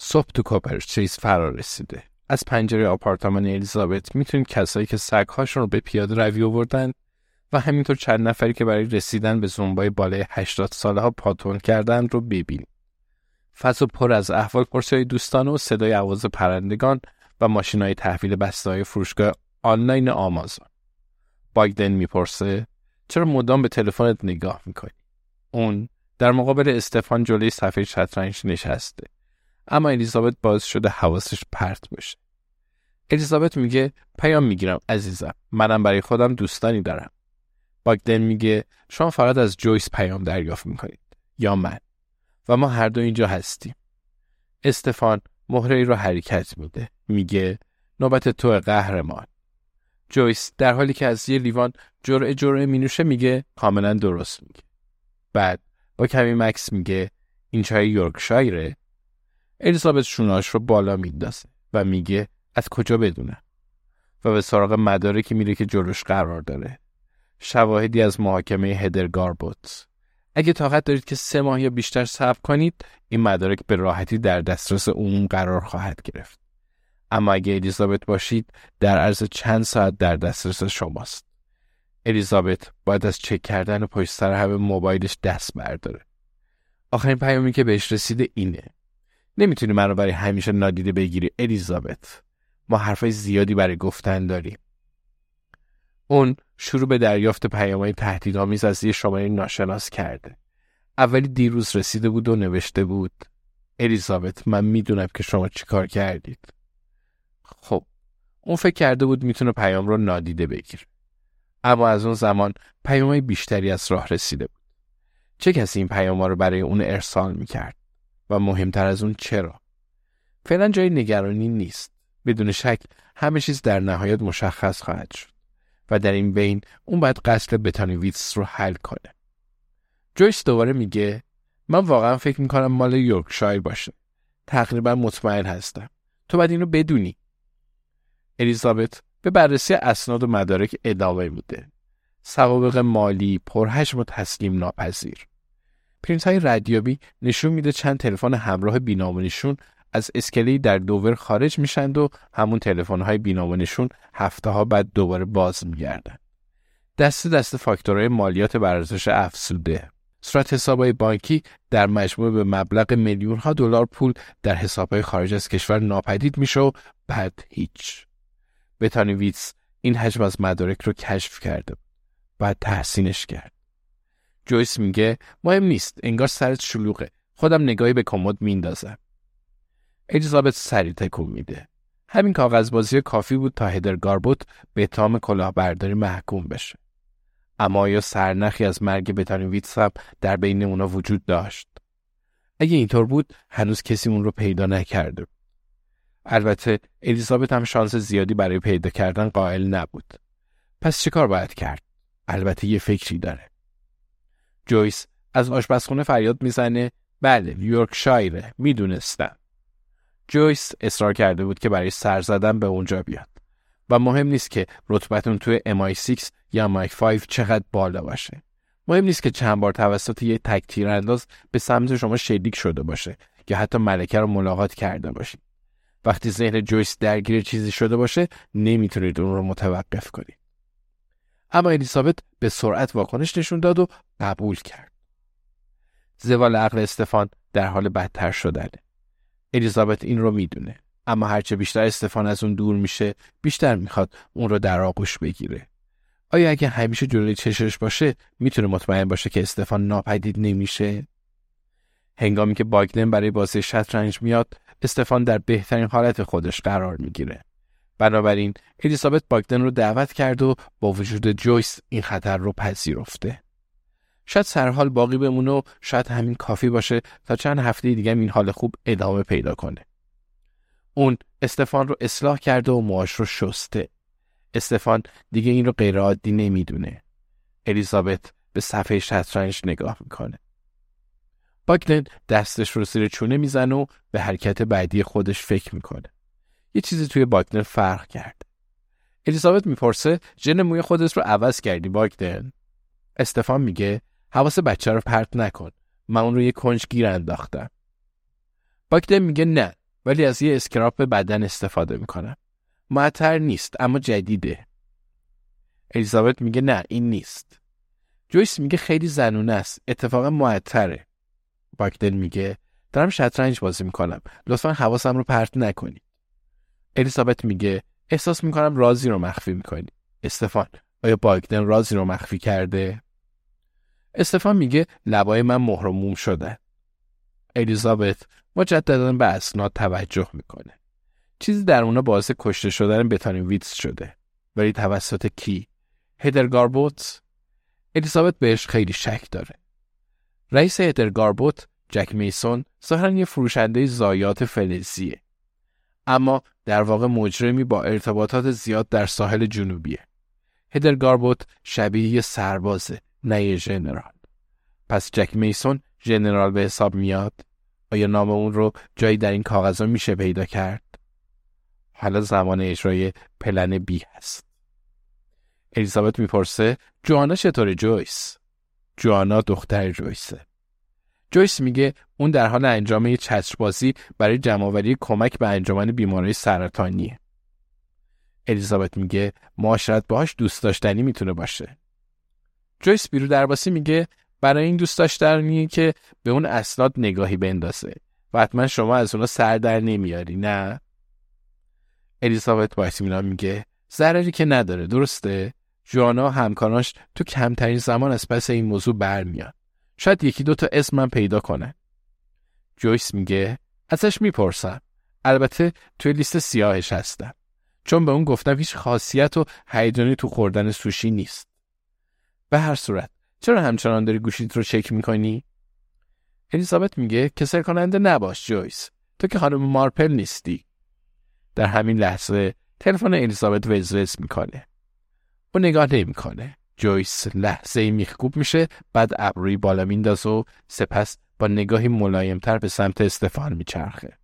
صبح تو کوپرچیز فرا رسیده. از پنجره آپارتمان الیزابت می‌تونید کسایی که سگهاشون رو به پیاده روی آوردن و همینطور چند نفری که برای رسیدن به زنبای بالای 80 ساله ها پاتون کردن رو ببینید. فضا پر از احوال پرسی های دوستان و صدای عواز پرندگان و ماشین های تحویل بسته های فروشگاه آنلاین آمازون. باگدن می‌پرسه چرا مدام به تلفنت نگاه می‌کنی؟ اون در مقابل استفان جلوی صفحه شطرنج نشسته. اما الیزابت باز شده حواسش پرت بشه. الیزابت میگه پیام می‌گیرم عزیزم منم برای خودم دوستانی دارم. باگدن میگه شما فقط از جویس پیام دریافت می‌کنید یا من و ما هر دو اینجا هستیم. استفان مهره ای رو حرکت میده. میگه نوبت تو قهرمان. جویس در حالی که از یه لیوان جرعه جرعه مینوشه میگه کاملا درست میگه. بعد با کمی مکس میگه این چای یورکشایره الیزابت شوناش رو بالا میندازه و میگه از کجا بدونم و به سراغ مدارکی میره که جلوش قرار داره. شواهدی از محاکمه هدرگاربوت اگه طاقت دارید که سه ماه یا بیشتر صبر کنید این مدارک به راحتی در دسترس عموم قرار خواهد گرفت. اما اگه الیزابت باشید در عرض چند ساعت در دسترس شماست. الیزابت باید از چک کردن پشت سر همه موبایلش دست برداره. آخرین پیامی که بهش رسیده اینه. نمی‌تونی من رو برای همیشه نادیده بگیری الیزابت. ما حرفای زیادی برای گفتن داریم. اون شروع به دریافت پیامهای تهدیدآمیز از یه شماره ناشناس کرده. اولی دیروز رسیده بود و نوشته بود الیزابت من می‌دونم که شما چیکار کردید. خب اون فکر کرده بود می‌تونه پیام رو نادیده بگیره. اما از اون زمان پیامهای بیشتری از راه رسیده بود. چه کسی این پیام رو برای اون ارسال می‌کرد؟ و مهمتر از اون چرا؟ فعلا جای نگرانی نیست. بدون شک همه چیز در نهایت مشخص خواهد شد و در این بین اون باید قتل بتانی ویتس رو حل کنه. جویس دوباره میگه من واقعا فکر می‌کنم مال یورکشایر باشه. تقریبا مطمئن هستم. تو باید اینو بدونی. الیزابت به بررسی اسناد و مدارک ادامه میده. سوابق مالی پرحجم و تسلیم ناپذیر. پرینت های ردیابی نشون میده چند تلفن همراه بی‌نام و نشون از اسکله‌ای در دوور خارج میشند و همون تلفن های بی‌نام و نشون هفته ها بعد دوباره باز میگردن. دست دست فاکتورهای مالیات بر ارزش افزوده. صورت حسابهای بانکی در مجموع به مبلغ میلیون ها دلار پول در حسابهای خارج از کشور ناپدید میشه و بعد هیچ. بتانی ویتس این حجم از مدارک رو کشف کرده. بعد تحسینش کرد. جویس میگه مهم نیست انگار سرت شلوغه. خودم نگاهی به کمد میندازم. الیزابت سری تکون میده. همین کاغذبازی کافی بود تا هدر گاربوت به اتهام کلاهبرداری محکوم بشه. اما یا سرنخی از مرگ بتانی ویتساب در بین اونا وجود داشت؟ اگه اینطور بود هنوز کسی اون رو پیدا نکرده البته الیزابت هم شانس زیادی برای پیدا کردن قائل نبود. پس چه کار باید کرد؟ البته یه فکری داره. جویس از آشپزخونه فریاد می‌زنه. بله شایره می‌دونستم. جویس اصرار کرده بود که برای سر زدن به اونجا بیاد. و مهم نیست که رتبتون توی MI6 یا MI5 چقدر بالا باشه. مهم نیست که چند بار توسط یه تک تیرانداز به سمت شما شلیک شده باشه یا حتی ملکه رو ملاقات کرده باشید. وقتی ذهن جویس درگیر چیزی شده باشه نمی‌تونید اون رو متوقف کنید. اما الیزابت به سرعت واکنش نشون داد و قبول کرد. زوال عقل استفان در حال بدتر شدنه الیزابت این رو می‌دونه اما هرچه بیشتر استفان از اون دور میشه بیشتر می‌خواد اون رو در آغوش بگیره. آیا اگه همیشه جلوی چشش باشه می‌تونه مطمئن باشه که استفان ناپدید نمیشه؟ هنگامی که باگدن برای بازی شطرنج میاد استفان در بهترین حالت خودش قرار می‌گیره. بنابراین الیزابت باگدن رو دعوت کرد و با وجود جویس این خطر رو پذیرفته. شاید سرحال باقی بمونه و شاید همین کافی باشه تا چند هفته دیگه این حال خوب ادامه پیدا کنه. اون استفان رو اصلاح کرده و موهاش رو شسته. استفان دیگه این رو غیرعادی نمی‌دونه. الیزابت به صفحه شطرنج نگاه می‌کنه. باگدن دستش رو زیر چونه می‌زنه و به حرکت بعدی خودش فکر می‌کنه. یه چیزی توی باگدن فرق کرد. الیزابت می‌پرسه ژل موی خودت رو عوض کردی باگدن استفان میگه حواس بچه رو پرت نکن من اون رو یه کنج گیر انداختم. باگدن میگه نه ولی از یه اسکراب بدن استفاده می‌کنم. معطر نیست اما جدیده. الیزابت میگه نه این نیست. جویس میگه خیلی زنونه است اتفاقا معطره. باگدن میگه دارم شطرنج بازی می‌کنم لطفا حواسم رو پرت نکنی. الیزابت میگه احساس می‌کنم رازی رو مخفی می‌کنی. استفان آیا باگدن رازی رو مخفی کرده؟ استفان میگه لبای من مهرموم شده. الیزابت مجددا به اسناد توجه می‌کنه. چیزی در اونا باعث کشته شدن بتانین ویتس شده. ولی توسط کی؟ هدرگاربوت الیزابت بهش خیلی شک داره. رئیس هدرگاربوت جک میسون ظاهرا یه فروشنده زایات فلزیه. اما در واقع مجرمی با ارتباطات زیاد در ساحل جنوبیه. هدرگاربوت شبیه یه سربازه نه یه ژنرال. پس جک میسون ژنرال به حساب میاد؟ آیا نام اون رو جایی در این کاغذها میشه پیدا کرد؟ حالا زمان اجرای پلن بی هست. الیزابت می‌پرسه جوانا چطور جویس؟ جوانا دختر جویسه. جویس میگه اون در حال انجام یه چتربازی برای جمعآوری کمک به انجمن بیماری سرطانیه الیزابت میگه معاشرت باهاش دوست داشتنی می‌تونه باشه. جویس بیرو درباسی میگه برای این دوست داشتنیه که به اون اسناد نگاهی بندازه و حتما شما از اونا سر در نمیاری نه؟ الیزابت با میگه ضرری که نداره درسته؟ جوانا همکارانش تو کمترین زمان از پس این موضوع برمیاد شاید یکی دو تا اسمم پیدا کنه جویس میگه ازش می‌پرسم. البته توی لیست سیاهش هستم. چون به اون گفتم هیچ خاصیت و هیجانی تو خوردن سوشی نیست. به هر صورت چرا همچنان داری گوشیت رو چک می‌کنی؟ الیزابت میگه کسر کننده نباش جویس. تو که خانم مارپل نیستی. در همین لحظه تلفن الیزابت وزوز می‌کنه. او نگاه نمی‌کنه. جویس لحظه میخکوب میشه بعد ابروی بالا مینداز و سپس با نگاهی ملایمتر به سمت استفان میچرخه.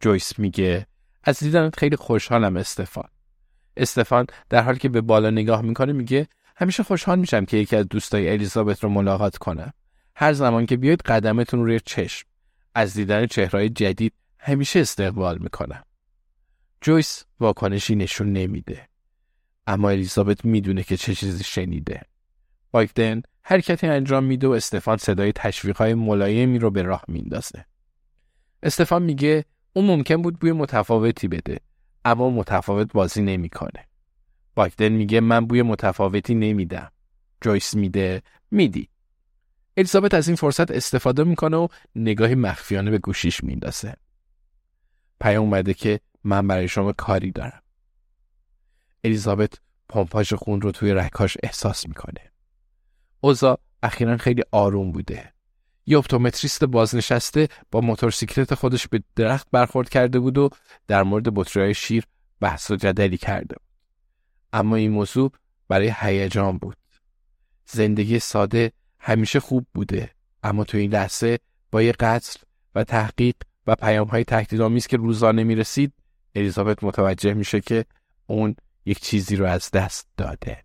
جویس میگه از دیدنت خیلی خوشحالم استفان. استفان در حالی که به بالا نگاه می‌کنه میگه همیشه خوشحال میشم که یکی از دوستای الیزابت رو ملاقات کنم. هر زمان که بیاید قدمتون روی چشم. از دیدن چهرهای جدید همیشه استقبال می‌کنم. جویس واکنشی نشون نمیده. اما الیزابت می‌دونه که چه چیزی شنیده. بایکدن حرکتی انجام میده و استفان صدای تشویقهای ملایمی رو به راه میندازه. استفان میگه اون ممکن بود بوی متفاوتی بده اما متفاوت بازی نمی‌کنه. بایکدن میگه من بوی متفاوتی نمیدم. جویس میده میدی. الیزابت از این فرصت استفاده می‌کنه و نگاهی مخفیانه به گوشیش میندازه. پیام اومده که من برای شما کاری دارم. الیزابت پمپاژ خون رو توی رکاش احساس می‌کنه. اوزا اخیرا خیلی آروم بوده. یه اپتومتریست بازنشسته با موتورسیکلت خودش به درخت برخورد کرده بود و در مورد بطری شیر بحث و جدلی کرده اما این موضوع برای هیجان بود. زندگی ساده همیشه خوب بوده اما تو این لحظه با یه قتل و تحقیق و پیام های تهدیدآمیز که روزانه می‌رسید الیزابت متوجه میشه که اون یک چیزی رو از دست داده.